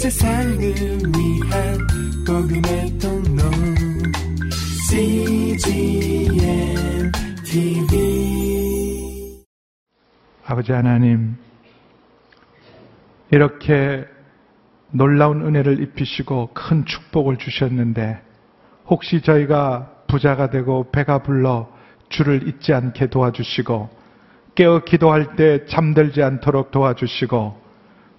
세상을 위한 복음의 통로. CGM TV 아버지 하나님, 이렇게 놀라운 은혜를 입히시고 큰 축복을 주셨는데, 혹시 저희가 부자가 되고 배가 불러 주를 잊지 않게 도와주시고, 깨어 기도할 때 잠들지 않도록 도와주시고,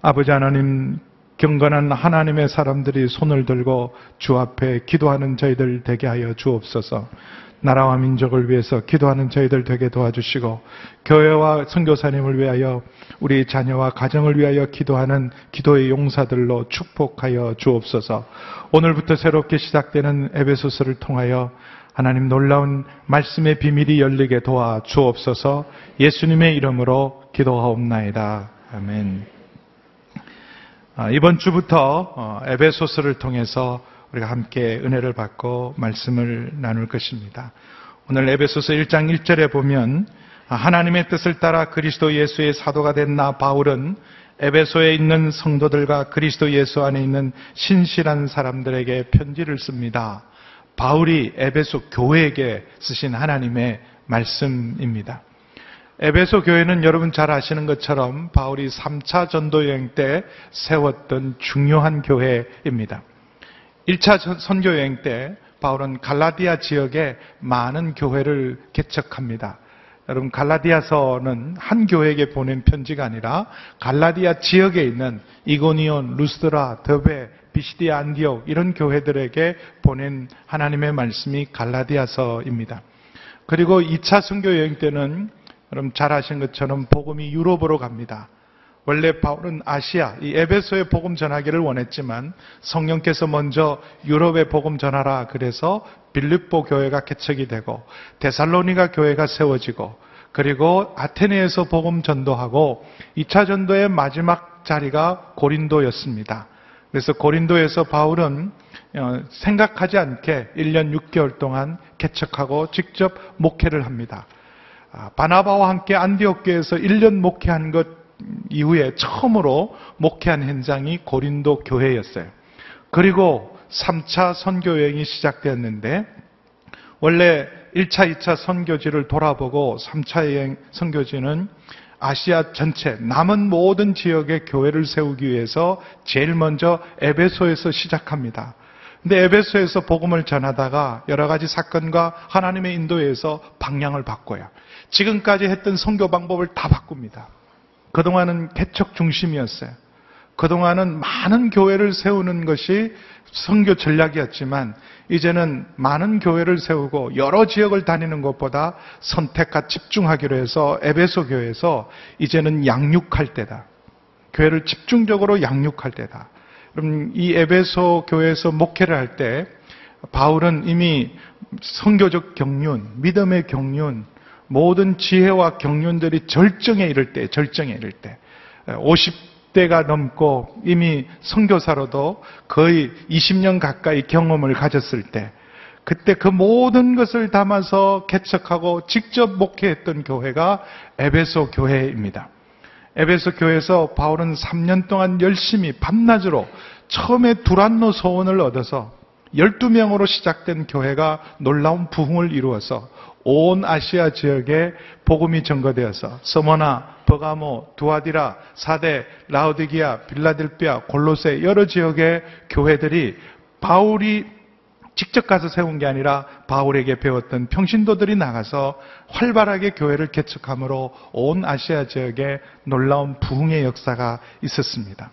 아버지 하나님, 경건한 하나님의 사람들이 손을 들고 주 앞에 기도하는 저희들 되게 하여 주옵소서. 나라와 민족을 위해서 기도하는 저희들 되게 도와주시고 교회와 선교사님을 위하여 우리 자녀와 가정을 위하여 기도하는 기도의 용사들로 축복하여 주옵소서. 오늘부터 새롭게 시작되는 에베소서를 통하여 하나님 놀라운 말씀의 비밀이 열리게 도와 주옵소서. 예수님의 이름으로 기도하옵나이다. 아멘. 아, 이번 주부터 어, 에베소서를 통해서 우리가 함께 은혜를 받고 말씀을 나눌 것입니다. 오늘 에베소서 1장 1절에 보면 아, 하나님의 뜻을 따라 그리스도 예수의 사도가 된 나 바울은 에베소에 있는 성도들과 그리스도 예수 안에 있는 신실한 사람들에게 편지를 씁니다. 바울이 에베소 교회에게 쓰신 하나님의 말씀입니다. 에베소 교회는 여러분 잘 아시는 것처럼 바울이 3차 전도 여행 때 세웠던 중요한 교회입니다. 1차 선교 여행 때 바울은 갈라디아 지역에 많은 교회를 개척합니다. 여러분 갈라디아서는 한 교회에게 보낸 편지가 아니라 갈라디아 지역에 있는 이고니온, 루스드라, 더베, 비시디아 안디옥 이런 교회들에게 보낸 하나님의 말씀이 갈라디아서입니다. 그리고 2차 선교 여행 때는 여러분 잘 아시는 것처럼 복음이 유럽으로 갑니다. 원래 바울은 아시아, 이 에베소에 복음 전하기를 원했지만 성령께서 먼저 유럽에 복음 전하라 그래서 빌립보 교회가 개척이 되고 데살로니가 교회가 세워지고 그리고 아테네에서 복음 전도하고 2차 전도의 마지막 자리가 고린도였습니다. 그래서 고린도에서 바울은 어, 생각하지 않게 1년 6개월 동안 개척하고 직접 목회를 합니다. 아, 바나바와 함께 안디옥교에서 1년 목회한 것 이후에 처음으로 목회한 현장이 고린도 교회였어요. 그리고 3차 선교 여행이 시작되었는데 원래 1차, 2차 선교지를 돌아보고 3차 여행 선교지는 아시아 전체 남은 모든 지역의 교회를 세우기 위해서 제일 먼저 에베소에서 시작합니다. 근데 에베소에서 복음을 전하다가 여러 가지 사건과 하나님의 인도에서 방향을 바꿔요. 지금까지 했던 선교 방법을 다 바꿉니다. 그동안은 개척 중심이었어요. 그동안은 많은 교회를 세우는 것이 선교 전략이었지만 이제는 많은 교회를 세우고 여러 지역을 다니는 것보다 선택과 집중하기로 해서 에베소 교회에서 이제는 양육할 때다. 교회를 집중적으로 양육할 때다. 그럼 이 에베소 교회에서 목회를 할 때 바울은 이미 선교적 경륜, 믿음의 경륜, 모든 지혜와 경륜들이 절정에 이를 때, 절정에 이를 때, 50대가 넘고 이미 선교사로도 거의 20년 가까이 경험을 가졌을 때, 그때 그 모든 것을 담아서 개척하고 직접 목회했던 교회가 에베소 교회입니다. 에베소 교회에서 바울은 3년 동안 열심히 밤낮으로 처음에 두란노 소원을 얻어서 12명으로 시작된 교회가 놀라운 부흥을 이루어서 온 아시아 지역에 복음이 전거되어서 서머나, 버가모, 두아디라, 사대, 라우디기아, 빌라델피아, 골로세 여러 지역의 교회들이 바울이 직접 가서 세운 게 아니라 바울에게 배웠던 평신도들이 나가서 활발하게 교회를 개척함으로 온 아시아 지역에 놀라운 부흥의 역사가 있었습니다.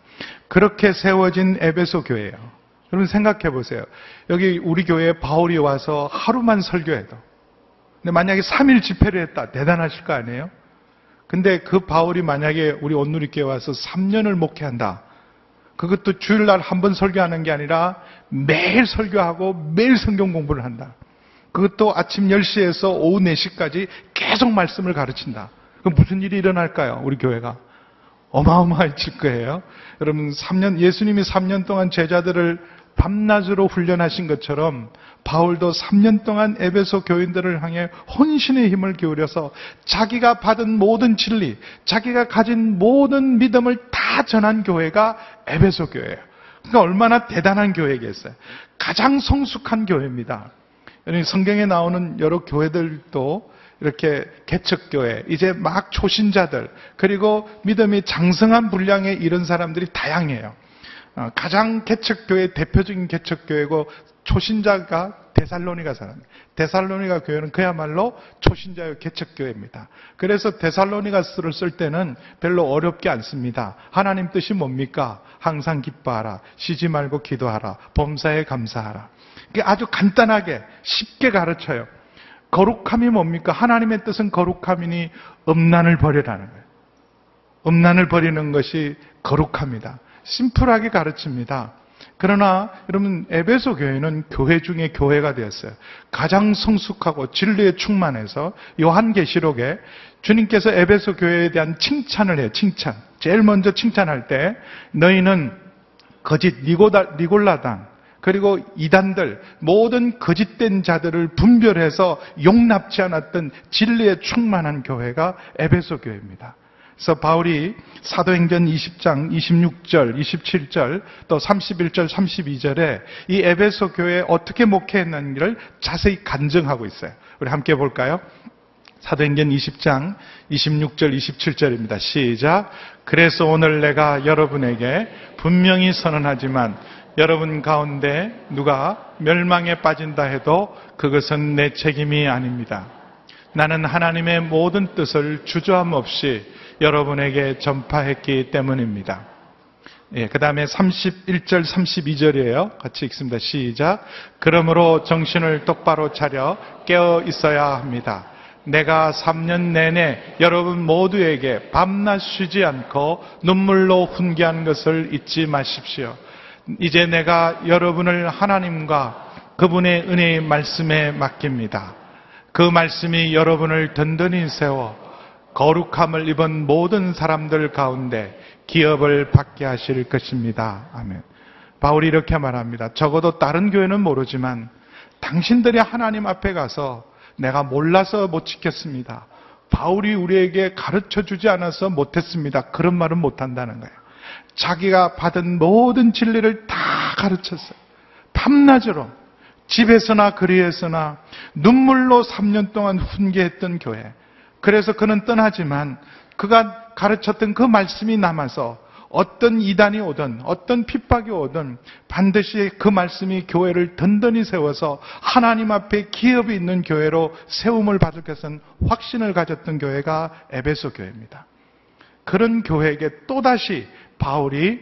그렇게 세워진 에베소 교회예요. 여러분 생각해 보세요. 여기 우리 교회에 바울이 와서 하루만 설교해도 근데 만약에 3일 집회를 했다. 대단하실 거 아니에요? 근데 그 바울이 만약에 우리 온누리교회 와서 3년을 목회한다. 그것도 주일날 한 번 설교하는 게 아니라 매일 설교하고 매일 성경 공부를 한다. 그것도 아침 10시에서 오후 4시까지 계속 말씀을 가르친다. 그럼 무슨 일이 일어날까요? 우리 교회가. 어마어마해질 거예요. 여러분, 3년, 예수님이 3년 동안 제자들을 밤낮으로 훈련하신 것처럼 바울도 3년 동안 에베소 교인들을 향해 혼신의 힘을 기울여서 자기가 받은 모든 진리, 자기가 가진 모든 믿음을 다 전한 교회가 에베소 교회예요. 그러니까 얼마나 대단한 교회겠어요. 가장 성숙한 교회입니다. 성경에 나오는 여러 교회들도 이렇게 개척교회, 이제 막 초신자들, 그리고 믿음이 장성한 분량의 이런 사람들이 다양해요. 어, 가장 개척교회, 대표적인 개척교회고 초신자가 데살로니가 사람. 데살로니가 교회는 그야말로 초신자의 개척교회입니다. 그래서 데살로니가스를 쓸 때는 별로 어렵게 않습니다. 하나님 뜻이 뭡니까? 항상 기뻐하라. 쉬지 말고 기도하라. 범사에 감사하라. 아주 간단하게 쉽게 가르쳐요. 거룩함이 뭡니까? 하나님의 뜻은 거룩함이니 음란을 버리라는 거예요. 음란을 버리는 것이 거룩합니다. 심플하게 가르칩니다. 그러나 여러분 에베소 교회는 교회 중에 교회가 되었어요. 가장 성숙하고 진리에 충만해서 요한계시록에 주님께서 에베소 교회에 대한 칭찬을 해요. 칭찬. 제일 먼저 칭찬할 때 너희는 거짓 니고다, 니골라당 그리고 이단들 모든 거짓된 자들을 분별해서 용납지 않았던 진리에 충만한 교회가 에베소 교회입니다. 그래서 바울이 사도행전 20장 26절, 27절, 또 31절, 32절에 이 에베소 교회에 어떻게 목회했는지를 자세히 간증하고 있어요. 우리 함께 볼까요? 사도행전 20장 26절, 27절입니다. 시작. 그래서 오늘 내가 여러분에게 분명히 선언하지만 여러분 가운데 누가 멸망에 빠진다 해도 그것은 내 책임이 아닙니다. 나는 하나님의 모든 뜻을 주저함 없이 여러분에게 전파했기 때문입니다. 예, 그 다음에 31절, 32절이에요. 같이 읽습니다. 시작. 그러므로 정신을 똑바로 차려 깨어 있어야 합니다. 내가 3년 내내 여러분 모두에게 밤낮 쉬지 않고 눈물로 훈계한 것을 잊지 마십시오. 이제 내가 여러분을 하나님과 그분의 은혜의 말씀에 맡깁니다. 그 말씀이 여러분을 든든히 세워 거룩함을 입은 모든 사람들 가운데 기업을 받게 하실 것입니다. 아멘. 바울이 이렇게 말합니다. 적어도 다른 교회는 모르지만 당신들이 하나님 앞에 가서 내가 몰라서 못 지켰습니다. 바울이 우리에게 가르쳐 주지 않아서 못했습니다. 그런 말은 못한다는 거예요. 자기가 받은 모든 진리를 다 가르쳤어요. 밤낮으로 집에서나 거리에서나 눈물로 3년 동안 훈계했던 교회. 그래서 그는 떠나지만 그가 가르쳤던 그 말씀이 남아서 어떤 이단이 오든 어떤 핍박이 오든 반드시 그 말씀이 교회를 든든히 세워서 하나님 앞에 기업이 있는 교회로 세움을 받을 것은 확신을 가졌던 교회가 에베소 교회입니다. 그런 교회에게 또다시 바울이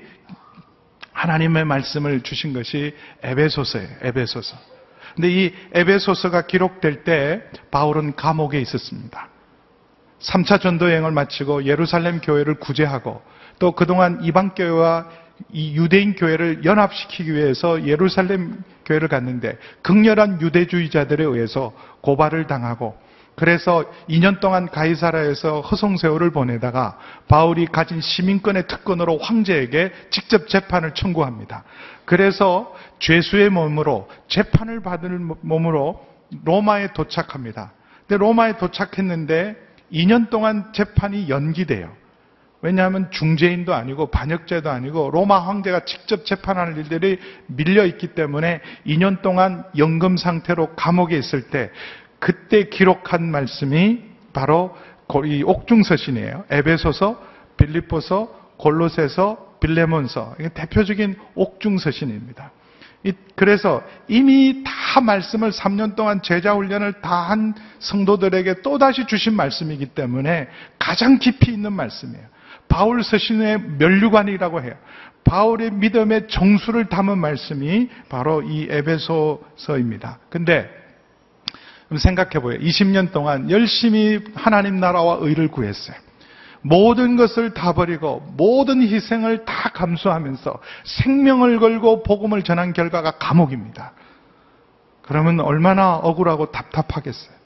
하나님의 말씀을 주신 것이 에베소서예요. 에베소서. 근데 이 에베소서가 기록될 때 바울은 감옥에 있었습니다. 3차 전도 여행을 마치고 예루살렘 교회를 구제하고 또 그동안 이방 교회와 이 유대인 교회를 연합시키기 위해서 예루살렘 교회를 갔는데 극렬한 유대주의자들에 의해서 고발을 당하고 그래서 2년 동안 가이사라에서 허송세월을 보내다가 바울이 가진 시민권의 특권으로 황제에게 직접 재판을 청구합니다. 그래서 죄수의 몸으로 재판을 받을 몸으로 로마에 도착합니다. 근데 로마에 도착했는데 2년 동안 재판이 연기돼요. 왜냐하면 중재인도 아니고 반역죄도 아니고 로마 황제가 직접 재판하는 일들이 밀려 있기 때문에 2년 동안 연금 상태로 감옥에 있을 때 그때 기록한 말씀이 바로 이 옥중서신이에요. 에베소서, 빌립보서, 골로새서, 빌레몬서. 이게 대표적인 옥중서신입니다. 그래서 이미 다 말씀을 3년 동안 제자 훈련을 다 한 성도들에게 또다시 주신 말씀이기 때문에 가장 깊이 있는 말씀이에요. 바울 서신의 면류관이라고 해요. 바울의 믿음의 정수를 담은 말씀이 바로 이 에베소서입니다. 근데 생각해 보여요. 20년 동안 열심히 하나님 나라와 의를 구했어요. 모든 것을 다 버리고 모든 희생을 다 감수하면서 생명을 걸고 복음을 전한 결과가 감옥입니다. 그러면 얼마나 억울하고 답답하겠어요.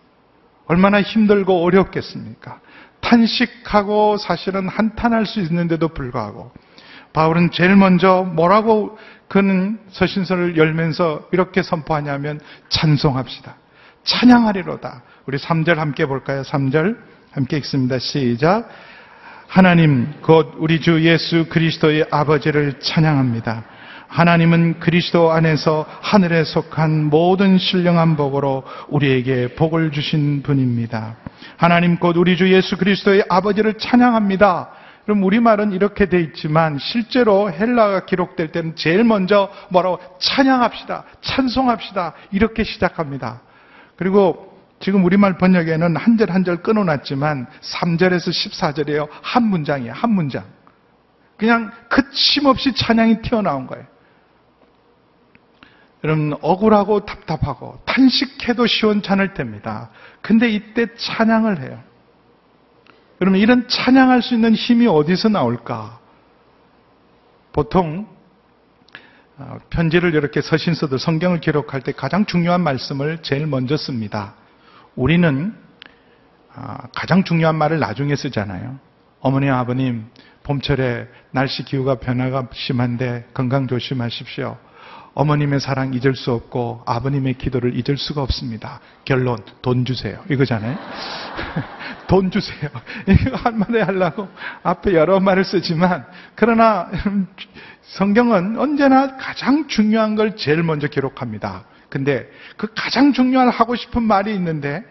얼마나 힘들고 어렵겠습니까? 탄식하고 사실은 한탄할 수 있는데도 불구하고 바울은 제일 먼저 뭐라고 그는 서신서를 열면서 이렇게 선포하냐면 찬송합시다. 찬양하리로다. 우리 3절 함께 볼까요? 3절 함께 읽습니다. 시작. 하나님 곧 우리 주 예수 그리스도의 아버지를 찬양합니다. 하나님은 그리스도 안에서 하늘에 속한 모든 신령한 복으로 우리에게 복을 주신 분입니다. 하나님 곧 우리 주 예수 그리스도의 아버지를 찬양합니다. 그럼 우리말은 이렇게 돼 있지만 실제로 헬라가 기록될 때는 제일 먼저 뭐라고 찬양합시다. 찬송합시다. 이렇게 시작합니다. 그리고 지금 우리말 번역에는 한 절 한 절 끊어놨지만 3절에서 14절이에요. 한 문장이에요. 한 문장. 그냥 그침없이 찬양이 튀어나온 거예요. 여러분 억울하고 답답하고 탄식해도 시원찮을 때입니다. 근데 이때 찬양을 해요. 여러분 이런 찬양할 수 있는 힘이 어디서 나올까? 보통 어, 편지를 이렇게 서신서들 성경을 기록할 때 가장 중요한 말씀을 제일 먼저 씁니다. 우리는 아, 가장 중요한 말을 나중에 쓰잖아요. 어머니 아버님 봄철에 날씨 기후가 변화가 심한데 건강 조심하십시오. 어머님의 사랑 잊을 수 없고 아버님의 기도를 잊을 수가 없습니다. 결론 돈 주세요. 이거잖아요. 돈 주세요. 이거 한마디 하려고 앞에 여러 말을 쓰지만 그러나 성경은 언제나 가장 중요한 걸 제일 먼저 기록합니다. 근데 그 가장 중요한 하고 싶은 말이 있는데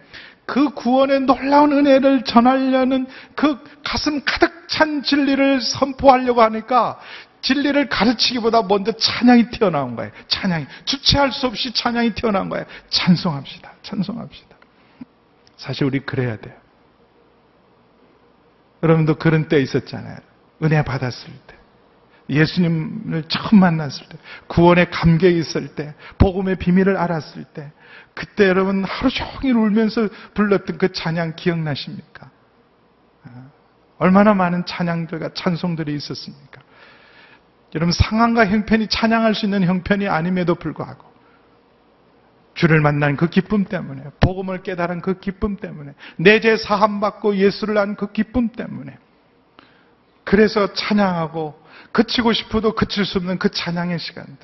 그 구원의 놀라운 은혜를 전하려는 그 가슴 가득 찬 진리를 선포하려고 하니까 진리를 가르치기보다 먼저 찬양이 튀어나온 거예요. 찬양이. 주체할 수 없이 찬양이 튀어나온 거예요. 찬송합시다. 찬송합시다. 사실 우리 그래야 돼요. 여러분도 그런 때 있었잖아요. 은혜 받았을 때. 예수님을 처음 만났을 때, 구원의 감격이 있을 때, 복음의 비밀을 알았을 때, 그때 여러분 하루 종일 울면서 불렀던 그 찬양 기억나십니까? 아, 얼마나 많은 찬양들과 찬송들이 있었습니까? 여러분 상황과 형편이 찬양할 수 있는 형편이 아님에도 불구하고 주를 만난 그 기쁨 때문에 복음을 깨달은 그 기쁨 때문에 내 죄 사함 받고 예수를 안 그 기쁨 때문에 그래서 찬양하고 그치고 싶어도 그칠 수 없는 그 찬양의 시간들.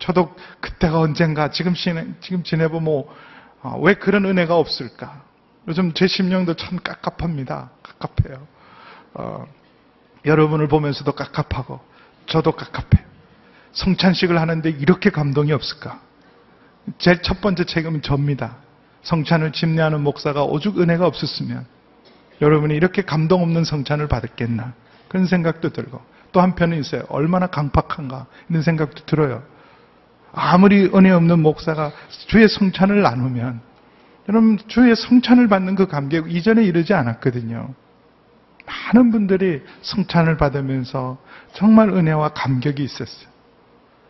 저도 그때가 언젠가 지금 지내 지금 지내보면 뭐, 어, 왜 그런 은혜가 없을까? 요즘 제 심령도 참 깝깝합니다. 깝깝해요. 어, 여러분을 보면서도 깝깝하고 저도 깝깝해요. 성찬식을 하는데 이렇게 감동이 없을까? 제일 첫 번째 책임은 접니다. 성찬을 집례하는 목사가 오죽 은혜가 없었으면 여러분이 이렇게 감동 없는 성찬을 받았겠나? 그런 생각도 들고 또 한편은 있어요. 얼마나 강팍한가 이런 생각도 들어요. 아무리 은혜 없는 목사가 주의 성찬을 나누면 여러분 주의 성찬을 받는 그 감격 이전에 이러지 않았거든요. 많은 분들이 성찬을 받으면서 정말 은혜와 감격이 있었어요.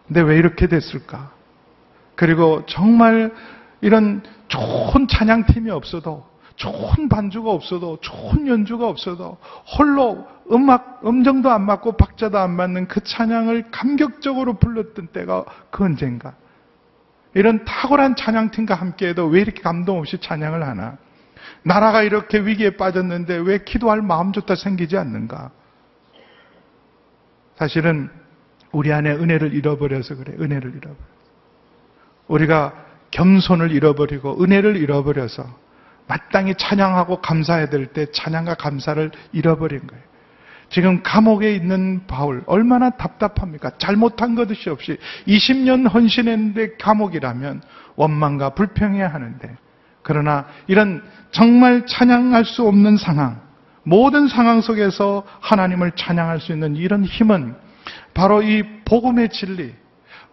근데 왜 이렇게 됐을까? 그리고 정말 이런 좋은 찬양팀이 없어도 좋은 반주가 없어도 좋은 연주가 없어도 홀로 음악 음정도 안 맞고 박자도 안 맞는 그 찬양을 감격적으로 불렀던 때가 그 언젠가 이런 탁월한 찬양팀과 함께해도 왜 이렇게 감동 없이 찬양을 하나? 나라가 이렇게 위기에 빠졌는데 왜 기도할 마음조차 생기지 않는가? 사실은 우리 안에 은혜를 잃어버려서 그래. 은혜를 잃어버려. 우리가 겸손을 잃어버리고 은혜를 잃어버려서 마땅히 찬양하고 감사해야 될 때 찬양과 감사를 잃어버린 거예요. 지금 감옥에 있는 바울 얼마나 답답합니까? 잘못한 것이 없이 20년 헌신했는데 감옥이라면 원망과 불평해야 하는데 그러나 이런 정말 찬양할 수 없는 상황 모든 상황 속에서 하나님을 찬양할 수 있는 이런 힘은 바로 이 복음의 진리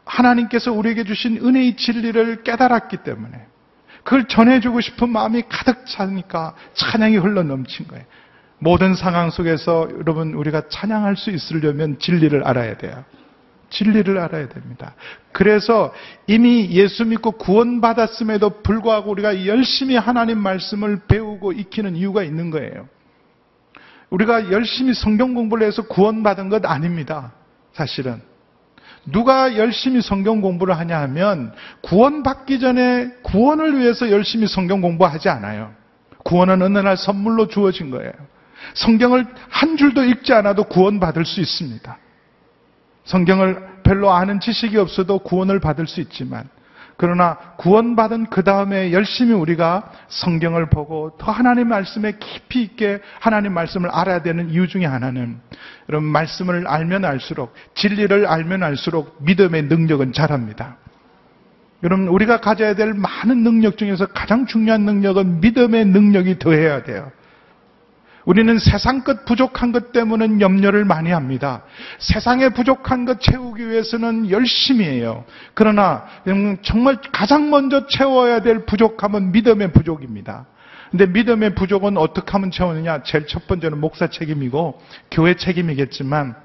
하나님께서 우리에게 주신 은혜의 진리를 깨달았기 때문에 그걸 전해주고 싶은 마음이 가득 차니까 찬양이 흘러 넘친 거예요. 모든 상황 속에서 여러분 우리가 찬양할 수 있으려면 진리를 알아야 돼요. 진리를 알아야 됩니다. 그래서 이미 예수 믿고 구원받았음에도 불구하고 우리가 열심히 하나님 말씀을 배우고 익히는 이유가 있는 거예요. 우리가 열심히 성경 공부를 해서 구원받은 것 아닙니다. 사실은. 누가 열심히 성경 공부를 하냐 하면 구원받기 전에 구원을 위해서 열심히 성경 공부하지 않아요. 구원은 어느 날 선물로 주어진 거예요. 성경을 한 줄도 읽지 않아도 구원받을 수 있습니다. 성경을 별로 아는 지식이 없어도 구원을 받을 수 있지만 그러나 구원받은 그 다음에 열심히 우리가 성경을 보고 더 하나님 말씀에 깊이 있게 하나님 말씀을 알아야 되는 이유 중에 하나는 여러분 말씀을 알면 알수록 진리를 알면 알수록 믿음의 능력은 자랍니다. 여러분 우리가 가져야 될 많은 능력 중에서 가장 중요한 능력은 믿음의 능력이 더해야 돼요. 우리는 세상 것 부족한 것 때문에 염려를 많이 합니다. 세상에 부족한 것 채우기 위해서는 열심히 해요. 그러나 정말 가장 먼저 채워야 될 부족함은 믿음의 부족입니다. 근데 믿음의 부족은 어떻게 하면 채우느냐? 제일 첫 번째는 목사 책임이고 교회 책임이겠지만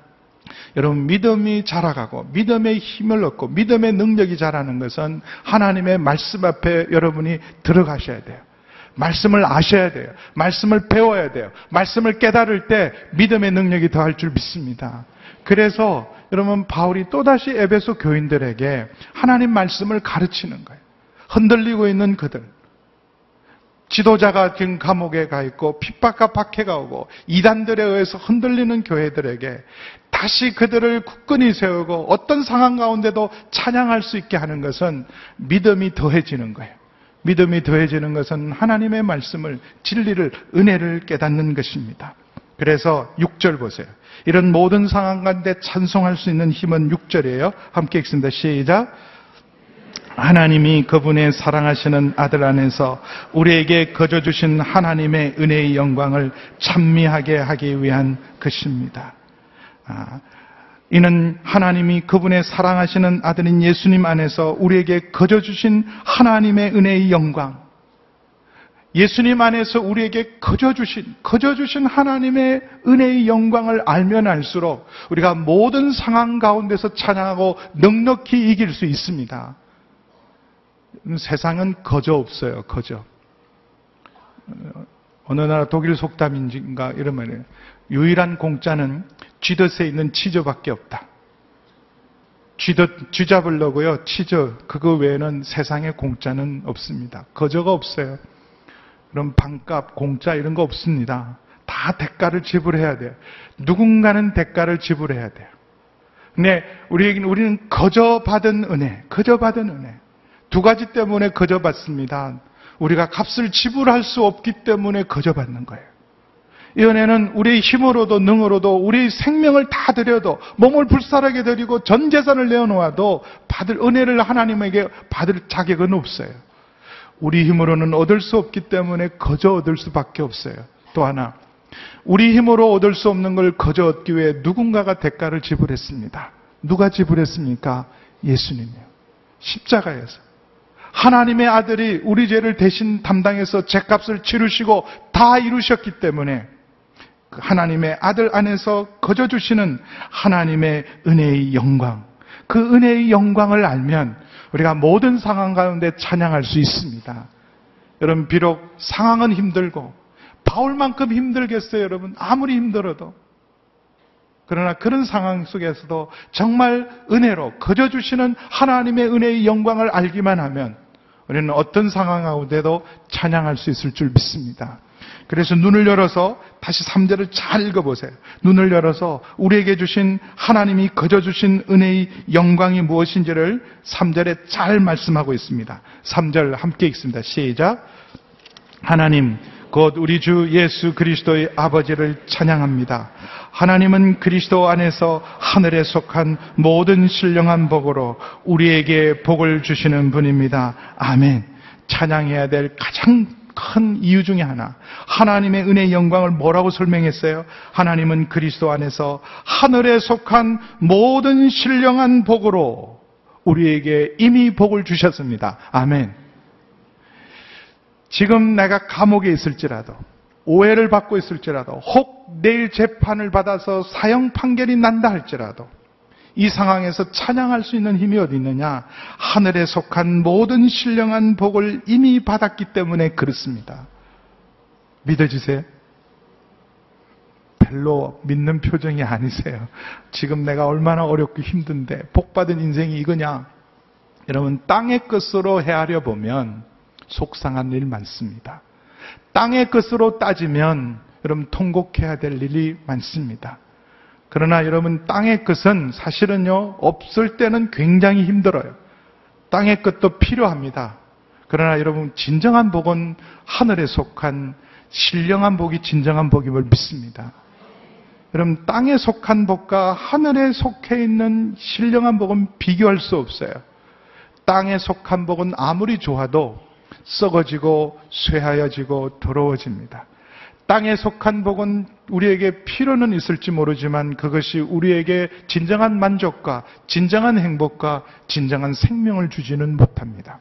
여러분 믿음이 자라가고 믿음의 힘을 얻고 믿음의 능력이 자라는 것은 하나님의 말씀 앞에 여러분이 들어가셔야 돼요. 말씀을 아셔야 돼요. 말씀을 배워야 돼요. 말씀을 깨달을 때 믿음의 능력이 더할 줄 믿습니다. 그래서 여러분 바울이 또다시 에베소 교인들에게 하나님 말씀을 가르치는 거예요. 흔들리고 있는 그들. 지도자가 지금 감옥에 가 있고 핍박과 박해가 오고 이단들에 의해서 흔들리는 교회들에게 다시 그들을 굳건히 세우고 어떤 상황 가운데도 찬양할 수 있게 하는 것은 믿음이 더해지는 거예요. 믿음이 더해지는 것은 하나님의 말씀을, 진리를, 은혜를 깨닫는 것입니다. 그래서 6절 보세요. 이런 모든 상황 가운데 찬송할 수 있는 힘은 6절이에요. 함께 읽습니다. 시작. 하나님이 그분의 사랑하시는 아들 안에서 우리에게 거저 주신 하나님의 은혜의 영광을 찬미하게 하기 위한 것입니다. 아, 이는 하나님이 그분의 사랑하시는 아들인 예수님 안에서 우리에게 거저 주신 하나님의 은혜의 영광, 예수님 안에서 우리에게 거저 주신, 거저 주신 하나님의 은혜의 영광을 알면 알수록 우리가 모든 상황 가운데서 찬양하고 넉넉히 이길 수 있습니다. 세상은 거저 없어요, 거저. 어느 나라 독일 속담인가 이런 말이에요. 유일한 공짜는 쥐덫에 있는 치즈밖에 없다. 쥐덫, 쥐 잡으려고요. 치즈, 그거 외에는 세상에 공짜는 없습니다. 거저가 없어요. 그럼 반값, 공짜 이런 거 없습니다. 다 대가를 지불해야 돼요. 누군가는 대가를 지불해야 돼요. 근데 우리에게는, 우리는 거저 받은 은혜, 거저 받은 은혜. 두 가지 때문에 거저 받습니다. 우리가 값을 지불할 수 없기 때문에 거저 받는 거예요. 이 은혜는 우리의 힘으로도 능으로도 우리의 생명을 다 드려도 몸을 불살하게 드리고 전 재산을 내어놓아도 받을 은혜를 하나님에게 받을 자격은 없어요. 우리 힘으로는 얻을 수 없기 때문에 거저 얻을 수밖에 없어요. 또 하나 우리 힘으로 얻을 수 없는 걸 거저 얻기 위해 누군가가 대가를 지불했습니다. 누가 지불했습니까? 예수님이요. 십자가에서. 하나님의 아들이 우리 죄를 대신 담당해서 죄값을 치르시고 다 이루셨기 때문에 그 하나님의 아들 안에서 거저 주시는 하나님의 은혜의 영광. 그 은혜의 영광을 알면 우리가 모든 상황 가운데 찬양할 수 있습니다. 여러분 비록 상황은 힘들고 바울만큼 힘들겠어요, 여러분. 아무리 힘들어도. 그러나 그런 상황 속에서도 정말 은혜로 거저 주시는 하나님의 은혜의 영광을 알기만 하면 우리는 어떤 상황 가운데도 찬양할 수 있을 줄 믿습니다. 그래서 눈을 열어서 다시 3절을 잘 읽어보세요. 눈을 열어서 우리에게 주신 하나님이 거저 주신 은혜의 영광이 무엇인지를 3절에 잘 말씀하고 있습니다. 3절 함께 읽습니다. 시작. 하나님, 곧 우리 주 예수 그리스도의 아버지를 찬양합니다. 하나님은 그리스도 안에서 하늘에 속한 모든 신령한 복으로 우리에게 복을 주시는 분입니다. 아멘. 찬양해야 될 가장 큰 이유 중에 하나. 하나님의 은혜의 영광을 뭐라고 설명했어요? 하나님은 그리스도 안에서 하늘에 속한 모든 신령한 복으로 우리에게 이미 복을 주셨습니다. 아멘. 지금 내가 감옥에 있을지라도, 오해를 받고 있을지라도, 혹 내일 재판을 받아서 사형 판결이 난다 할지라도, 이 상황에서 찬양할 수 있는 힘이 어디 있느냐? 하늘에 속한 모든 신령한 복을 이미 받았기 때문에 그렇습니다. 믿어지세요? 별로 믿는 표정이 아니세요. 지금 내가 얼마나 어렵고 힘든데 복받은 인생이 이거냐? 여러분 땅의 것으로 헤아려 보면 속상한 일 많습니다. 땅의 것으로 따지면 여러분 통곡해야 될 일이 많습니다. 그러나 여러분 땅의 것은 사실은요 없을 때는 굉장히 힘들어요. 땅의 것도 필요합니다. 그러나 여러분, 진정한 복은 하늘에 속한 신령한 복이 진정한 복임을 믿습니다. 여러분, 땅에 속한 복과 하늘에 속해 있는 신령한 복은 비교할 수 없어요. 땅에 속한 복은 아무리 좋아도 썩어지고 쇠하여지고 더러워집니다. 땅에 속한 복은 우리에게 필요는 있을지 모르지만 그것이 우리에게 진정한 만족과 진정한 행복과 진정한 생명을 주지는 못합니다.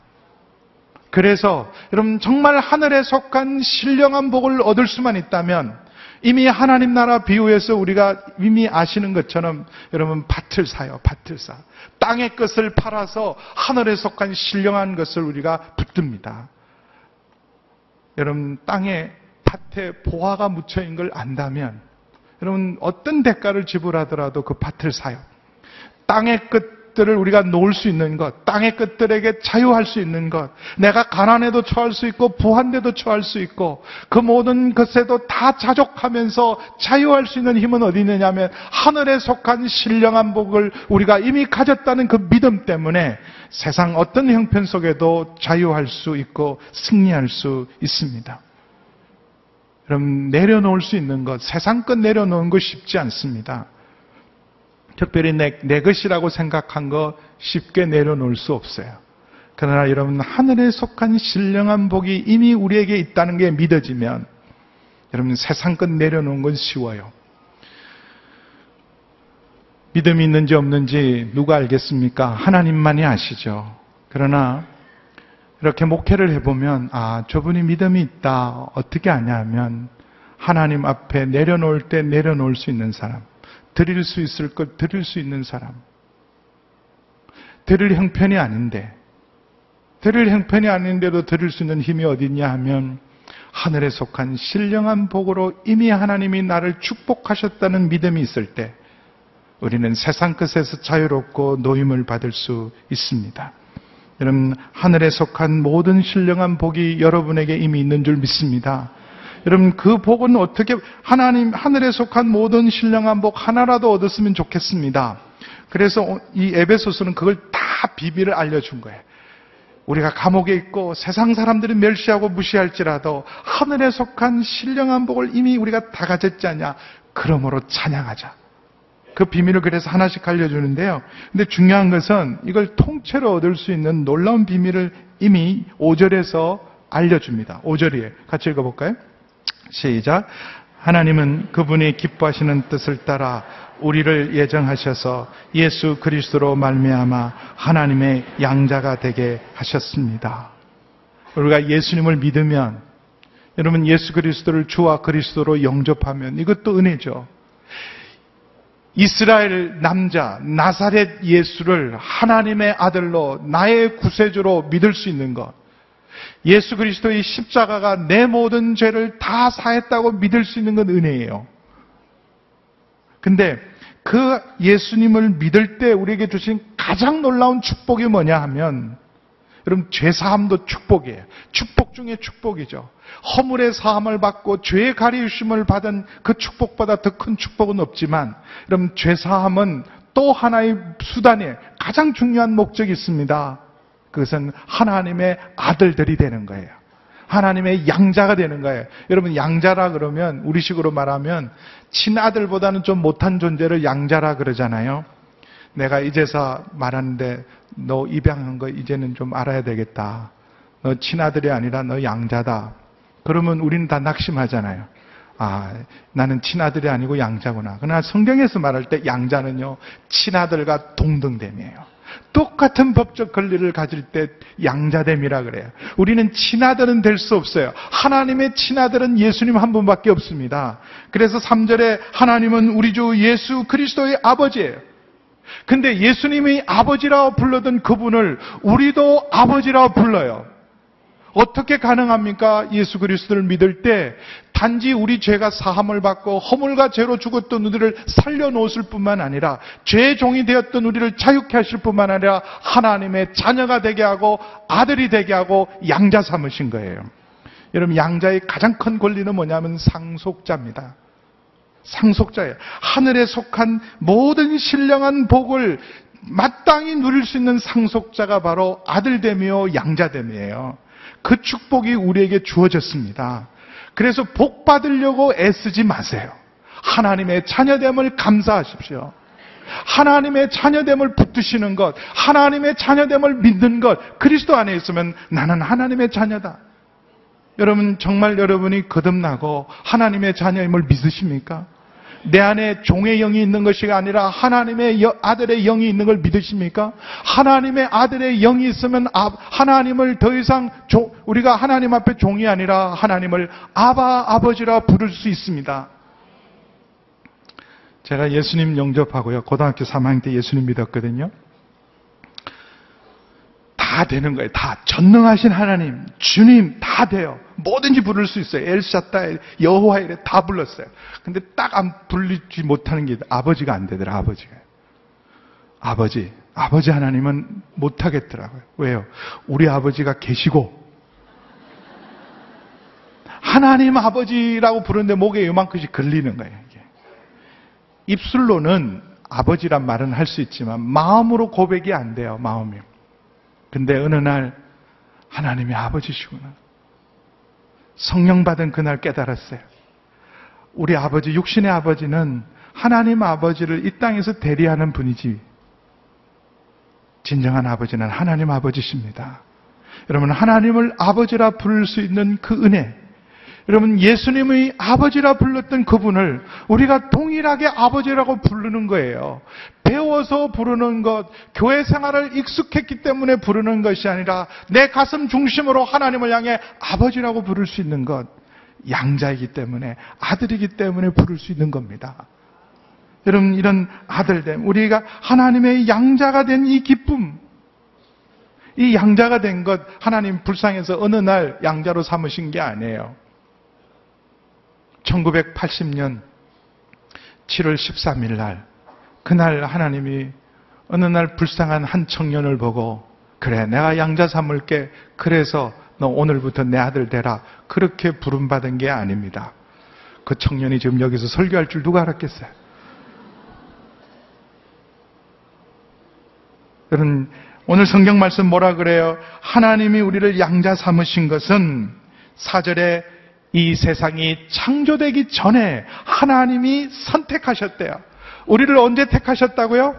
그래서 여러분 정말 하늘에 속한 신령한 복을 얻을 수만 있다면 이미 하나님 나라 비유에서 우리가 이미 아시는 것처럼 여러분 밭을 사요. 밭을 사. 땅의 것을 팔아서 하늘에 속한 신령한 것을 우리가 붙듭니다. 여러분 땅에 밭에 보화가 묻혀 있는 걸 안다면 여러분 어떤 대가를 지불하더라도 그 밭을 사요. 땅의 것들을 우리가 놓을 수 있는 것, 땅의 것들에게 자유할 수 있는 것, 내가 가난해도 처할 수 있고 부한데도 처할 수 있고 그 모든 것에도 다 자족하면서 자유할 수 있는 힘은 어디 있느냐면 하늘에 속한 신령한 복을 우리가 이미 가졌다는 그 믿음 때문에 세상 어떤 형편 속에도 자유할 수 있고 승리할 수 있습니다. 여러분, 내려놓을 수 있는 것, 세상 것 내려놓은 거 쉽지 않습니다. 특별히 내, 내 것이라고 생각한 거 쉽게 내려놓을 수 없어요. 그러나 여러분, 하늘에 속한 신령한 복이 이미 우리에게 있다는 게 믿어지면, 여러분, 세상 것 내려놓은 건 쉬워요. 믿음이 있는지 없는지 누가 알겠습니까? 하나님만이 아시죠. 그러나 이렇게 목회를 해보면 아 저분이 믿음이 있다 어떻게 아냐면 하나님 앞에 내려놓을 때 내려놓을 수 있는 사람 드릴 수 있을 것 드릴 수 있는 사람 드릴 형편이 아닌데 드릴 형편이 아닌데도 드릴 수 있는 힘이 어디 있냐 하면 하늘에 속한 신령한 복으로 이미 하나님이 나를 축복하셨다는 믿음이 있을 때 우리는 세상 것에서 자유롭고 노임을 받을 수 있습니다. 여러분, 하늘에 속한 모든 신령한 복이 여러분에게 이미 있는 줄 믿습니다. 여러분, 그 복은 어떻게, 하나님, 하늘에 속한 모든 신령한 복 하나라도 얻었으면 좋겠습니다. 그래서 이 에베소서는 그걸 다 비밀을 알려준 거예요. 우리가 감옥에 있고 세상 사람들이 멸시하고 무시할지라도 하늘에 속한 신령한 복을 이미 우리가 다 가졌지 않냐. 그러므로 찬양하자. 그 비밀을 그래서 하나씩 알려주는데요. 근데 중요한 것은 이걸 통째로 얻을 수 있는 놀라운 비밀을 이미 5절에서 알려줍니다. 5절이에요. 같이 읽어볼까요? 시작. 하나님은 그분이 기뻐하시는 뜻을 따라 우리를 예정하셔서 예수 그리스도로 말미암아 하나님의 양자가 되게 하셨습니다. 우리가 예수님을 믿으면 여러분 예수 그리스도를 주와 그리스도로 영접하면 이것도 은혜죠. 이스라엘 남자 나사렛 예수를 하나님의 아들로 나의 구세주로 믿을 수 있는 것. 예수 그리스도의 십자가가 내 모든 죄를 다 사했다고 믿을 수 있는 건 은혜예요. 근데 그 예수님을 믿을 때 우리에게 주신 가장 놀라운 축복이 뭐냐 하면 여러분 죄 사함도 축복이에요. 축복 중에 축복이죠. 허물의 사함을 받고 죄의 가리우심을 받은 그 축복보다 더 큰 축복은 없지만 여러분 죄 사함은 또 하나의 수단에 가장 중요한 목적이 있습니다. 그것은 하나님의 아들들이 되는 거예요. 하나님의 양자가 되는 거예요. 여러분 양자라 그러면 우리식으로 말하면 친아들보다는 좀 못한 존재를 양자라 그러잖아요. 내가 이제서 말하는데 너 입양한 거 이제는 좀 알아야 되겠다. 너 친아들이 아니라 너 양자다. 그러면 우리는 다 낙심하잖아요. 아, 나는 친아들이 아니고 양자구나. 그러나 성경에서 말할 때 양자는요, 친아들과 동등됨이에요. 똑같은 법적 권리를 가질 때 양자됨이라 그래요. 우리는 친아들은 될 수 없어요. 하나님의 친아들은 예수님 한 분밖에 없습니다. 그래서 3절에 하나님은 우리 주 예수 그리스도의 아버지예요. 근데 예수님이 아버지라고 불러던 그분을 우리도 아버지라고 불러요. 어떻게 가능합니까? 예수 그리스도를 믿을 때 단지 우리 죄가 사함을 받고 허물과 죄로 죽었던 우리를 살려놓으실 뿐만 아니라 죄의 종이 되었던 우리를 자유케 하실 뿐만 아니라 하나님의 자녀가 되게 하고 아들이 되게 하고 양자 삼으신 거예요. 여러분 양자의 가장 큰 권리는 뭐냐면 상속자입니다. 상속자예요. 하늘에 속한 모든 신령한 복을 마땅히 누릴 수 있는 상속자가 바로 아들됨이요 양자됨이에요. 그 축복이 우리에게 주어졌습니다. 그래서 복 받으려고 애쓰지 마세요. 하나님의 자녀됨을 감사하십시오. 하나님의 자녀됨을 붙드시는 것, 하나님의 자녀됨을 믿는 것, 그리스도 안에 있으면 나는 하나님의 자녀다. 여러분, 정말 여러분이 거듭나고 하나님의 자녀임을 믿으십니까? 내 안에 종의 영이 있는 것이 아니라 하나님의 아들의 영이 있는 걸 믿으십니까? 하나님의 아들의 영이 있으면 아, 하나님을 더 이상 우리가 하나님 앞에 종이 아니라 하나님을 아바 아버지라 부를 수 있습니다. 제가 예수님 영접하고요. 고등학교 3학년 때 예수님 믿었거든요. 다 되는 거예요. 다 전능하신 하나님, 주님 다 돼요. 뭐든지 부를 수 있어요. 엘샤다, 여호와 이래 다 불렀어요. 근데 딱 안 불리지 못하는 게 아버지가 안 되더라. 아버지가. 아버지, 아버지 하나님은 못 하겠더라고요. 왜요? 우리 아버지가 계시고 하나님 아버지라고 부르는데 목에 요만큼씩 걸리는 거예요. 이게. 입술로는 아버지란 말은 할 수 있지만 마음으로 고백이 안 돼요. 마음이. 근데 어느 날 하나님이 아버지시구나. 성령 받은 그날 깨달았어요. 우리 아버지, 육신의 아버지는 하나님 아버지를 이 땅에서 대리하는 분이지. 진정한 아버지는 하나님 아버지십니다. 여러분, 하나님을 아버지라 부를 수 있는 그 은혜, 여러분 예수님의 아버지라 불렀던 그분을 우리가 동일하게 아버지라고 부르는 거예요. 배워서 부르는 것, 교회 생활을 익숙했기 때문에 부르는 것이 아니라 내 가슴 중심으로 하나님을 향해 아버지라고 부를 수 있는 것, 양자이기 때문에 아들이기 때문에 부를 수 있는 겁니다. 여러분 이런 아들됨, 우리가 하나님의 양자가 된 이 기쁨, 이 양자가 된 것 하나님 불쌍해서 어느 날 양자로 삼으신 게 아니에요. 1980년 7월 13일 날, 그날 하나님이 어느 날 불쌍한 한 청년을 보고, 그래, 내가 양자 삼을게. 그래서 너 오늘부터 내 아들 되라. 그렇게 부름받은 게 아닙니다. 그 청년이 지금 여기서 설교할 줄 누가 알았겠어요? 여러분, 오늘 성경 말씀 뭐라 그래요? 하나님이 우리를 양자 삼으신 것은 사절에 이 세상이 창조되기 전에 하나님이 선택하셨대요. 우리를 언제 택하셨다고요?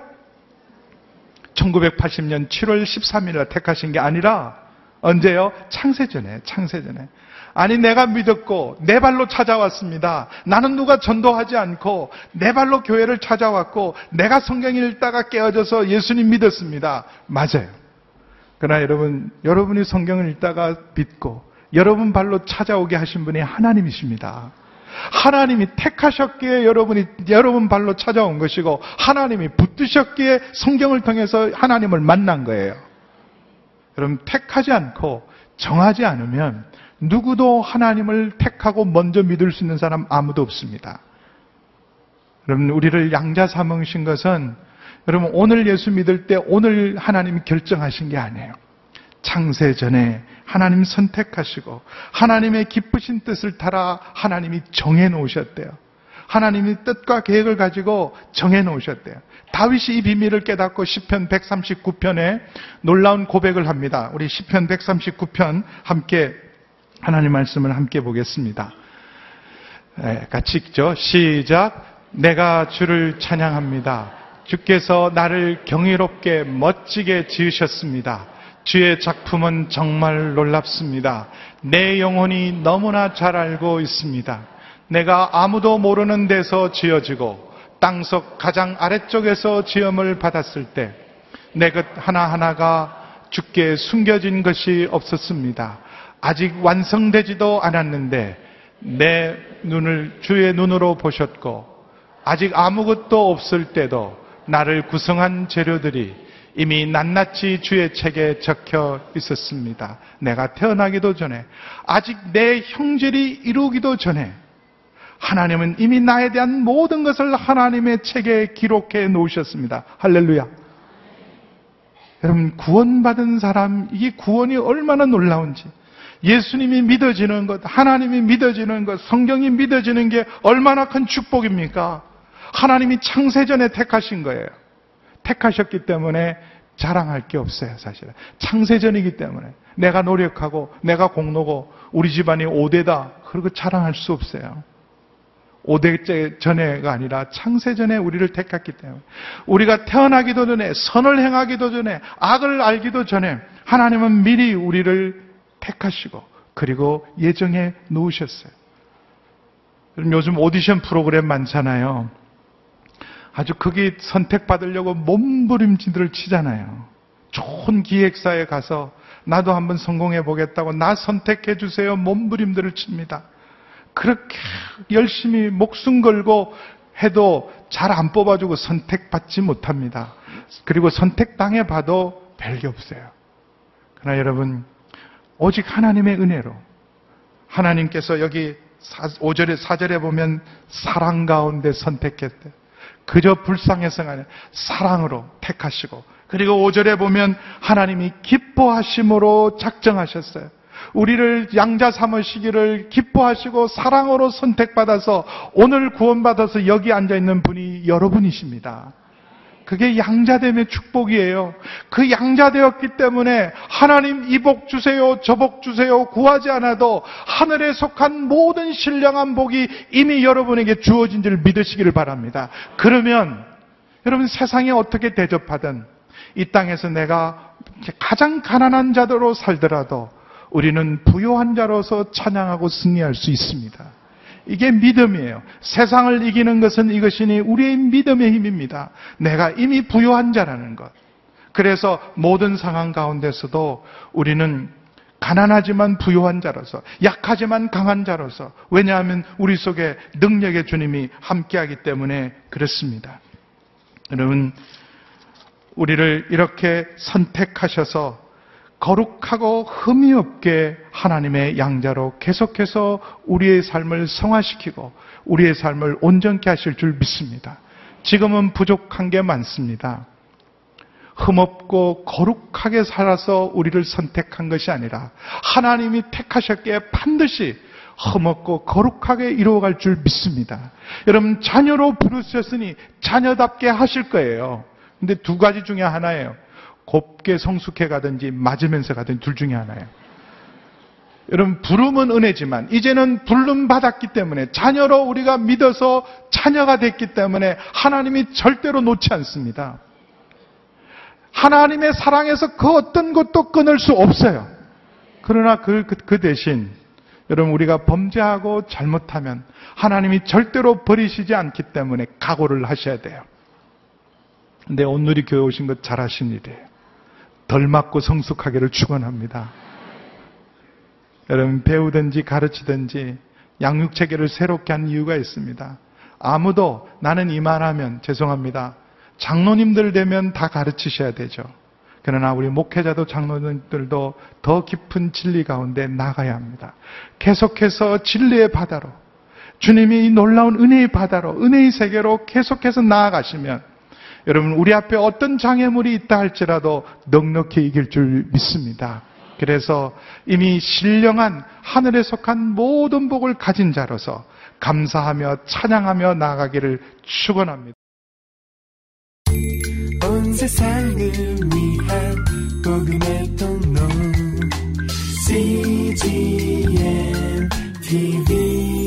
1980년 7월 13일에 택하신 게 아니라 언제요? 창세전에, 창세전에. 아니, 내가 믿었고, 내 발로 찾아왔습니다. 나는 누가 전도하지 않고, 내 발로 교회를 찾아왔고, 내가 성경 읽다가 깨어져서 예수님 믿었습니다. 맞아요. 그러나 여러분, 여러분이 성경을 읽다가 믿고, 여러분 발로 찾아오게 하신 분이 하나님이십니다. 하나님이 택하셨기에 여러분이 여러분 발로 찾아온 것이고 하나님이 붙드셨기에 성경을 통해서 하나님을 만난 거예요. 그럼 택하지 않고 정하지 않으면 누구도 하나님을 택하고 먼저 믿을 수 있는 사람 아무도 없습니다. 여러분 우리를 양자 삼으신 것은 여러분 오늘 예수 믿을 때 오늘 하나님이 결정하신 게 아니에요. 창세 전에 하나님 선택하시고 하나님의 기쁘신 뜻을 따라 하나님이 정해 놓으셨대요. 하나님이 뜻과 계획을 가지고 정해 놓으셨대요. 다윗이 이 비밀을 깨닫고 시편 139편에 놀라운 고백을 합니다. 우리 시편 139편 함께 하나님 말씀을 함께 보겠습니다. 네, 같이 읽죠. 시작. 내가 주를 찬양합니다. 주께서 나를 경이롭게 멋지게 지으셨습니다. 주의 작품은 정말 놀랍습니다. 내 영혼이 너무나 잘 알고 있습니다. 내가 아무도 모르는 데서 지어지고 땅속 가장 아래쪽에서 지음을 받았을 때 내 것 하나하나가 주께 숨겨진 것이 없었습니다. 아직 완성되지도 않았는데 내 눈을 주의 눈으로 보셨고 아직 아무것도 없을 때도 나를 구성한 재료들이 이미 낱낱이 주의 책에 적혀 있었습니다. 내가 태어나기도 전에, 아직 내 형질이 이루기도 전에, 하나님은 이미 나에 대한 모든 것을 하나님의 책에 기록해 놓으셨습니다. 할렐루야. 여러분, 구원받은 사람, 이게 구원이 얼마나 놀라운지. 예수님이 믿어지는 것, 하나님이 믿어지는 것, 성경이 믿어지는 게 얼마나 큰 축복입니까? 하나님이 창세전에 택하신 거예요. 택하셨기 때문에 자랑할 게 없어요, 사실은. 창세전이기 때문에. 내가 노력하고, 내가 공로고, 우리 집안이 5대다. 그리고 자랑할 수 없어요. 5대째 전에가 아니라 창세전에 우리를 택했기 때문에. 우리가 태어나기도 전에, 선을 행하기도 전에, 악을 알기도 전에, 하나님은 미리 우리를 택하시고, 그리고 예정해 놓으셨어요. 요즘 오디션 프로그램 많잖아요. 아주 거기 선택받으려고 몸부림질을 치잖아요. 좋은 기획사에 가서 나도 한번 성공해 보겠다고 나 선택해 주세요. 몸부림들을 칩니다. 그렇게 열심히 목숨 걸고 해도 잘 안 뽑아주고 선택받지 못합니다. 그리고 선택당해 봐도 별게 없어요. 그러나 여러분, 오직 하나님의 은혜로 하나님께서 여기 5절에 4절에 보면 사랑 가운데 선택했대. 그저 불쌍해서가 아니라 사랑으로 택하시고 그리고 5절에 보면 하나님이 기뻐하심으로 작정하셨어요. 우리를 양자 삼으시기를 기뻐하시고 사랑으로 선택받아서 오늘 구원받아서 여기 앉아 있는 분이 여러분이십니다. 그게 양자됨의 축복이에요. 그 양자되었기 때문에 하나님 이 복 주세요, 저 복 주세요 구하지 않아도 하늘에 속한 모든 신령한 복이 이미 여러분에게 주어진 줄 믿으시기를 바랍니다. 그러면 여러분 세상에 어떻게 대접하든 이 땅에서 내가 가장 가난한 자들로 살더라도 우리는 부요한 자로서 찬양하고 승리할 수 있습니다. 이게 믿음이에요. 세상을 이기는 것은 이것이니 우리의 믿음의 힘입니다. 내가 이미 부요한 자라는 것. 그래서 모든 상황 가운데서도 우리는 가난하지만 부요한 자로서, 약하지만 강한 자로서, 왜냐하면 우리 속에 능력의 주님이 함께하기 때문에 그렇습니다. 여러분, 우리를 이렇게 선택하셔서 거룩하고 흠이 없게 하나님의 양자로 계속해서 우리의 삶을 성화시키고 우리의 삶을 온전케 하실 줄 믿습니다. 지금은 부족한 게 많습니다. 흠없고 거룩하게 살아서 우리를 선택한 것이 아니라 하나님이 택하셨기에 반드시 흠없고 거룩하게 이루어갈 줄 믿습니다. 여러분 자녀로 부르셨으니 자녀답게 하실 거예요. 근데 두 가지 중에 하나예요. 곱게 성숙해 가든지 맞으면서 가든지 둘 중에 하나예요. 여러분 부름은 은혜지만 이제는 불름 받았기 때문에 자녀로 우리가 믿어서 자녀가 됐기 때문에 하나님이 절대로 놓지 않습니다. 하나님의 사랑에서 그 어떤 것도 끊을 수 없어요. 그러나 그, 그, 그 대신 여러분 우리가 범죄하고 잘못하면 하나님이 절대로 버리시지 않기 때문에 각오를 하셔야 돼요. 근데 오늘이 교회 오신 것 잘하신 일이에요. 덜 맞고 성숙하기를 축원합니다. 여러분 배우든지 가르치든지 양육 체계를 새롭게 한 이유가 있습니다. 아무도 나는 이만하면 죄송합니다. 장로님들 되면 다 가르치셔야 되죠. 그러나 우리 목회자도 장로님들도 더 깊은 진리 가운데 나가야 합니다. 계속해서 진리의 바다로 주님이 이 놀라운 은혜의 바다로 은혜의 세계로 계속해서 나아가시면 여러분 우리 앞에 어떤 장애물이 있다 할지라도 넉넉히 이길 줄 믿습니다. 그래서 이미 신령한 하늘에 속한 모든 복을 가진 자로서 감사하며 찬양하며 나아가기를 축원합니다. 온 세상을 위한 복음의 통로 CGM TV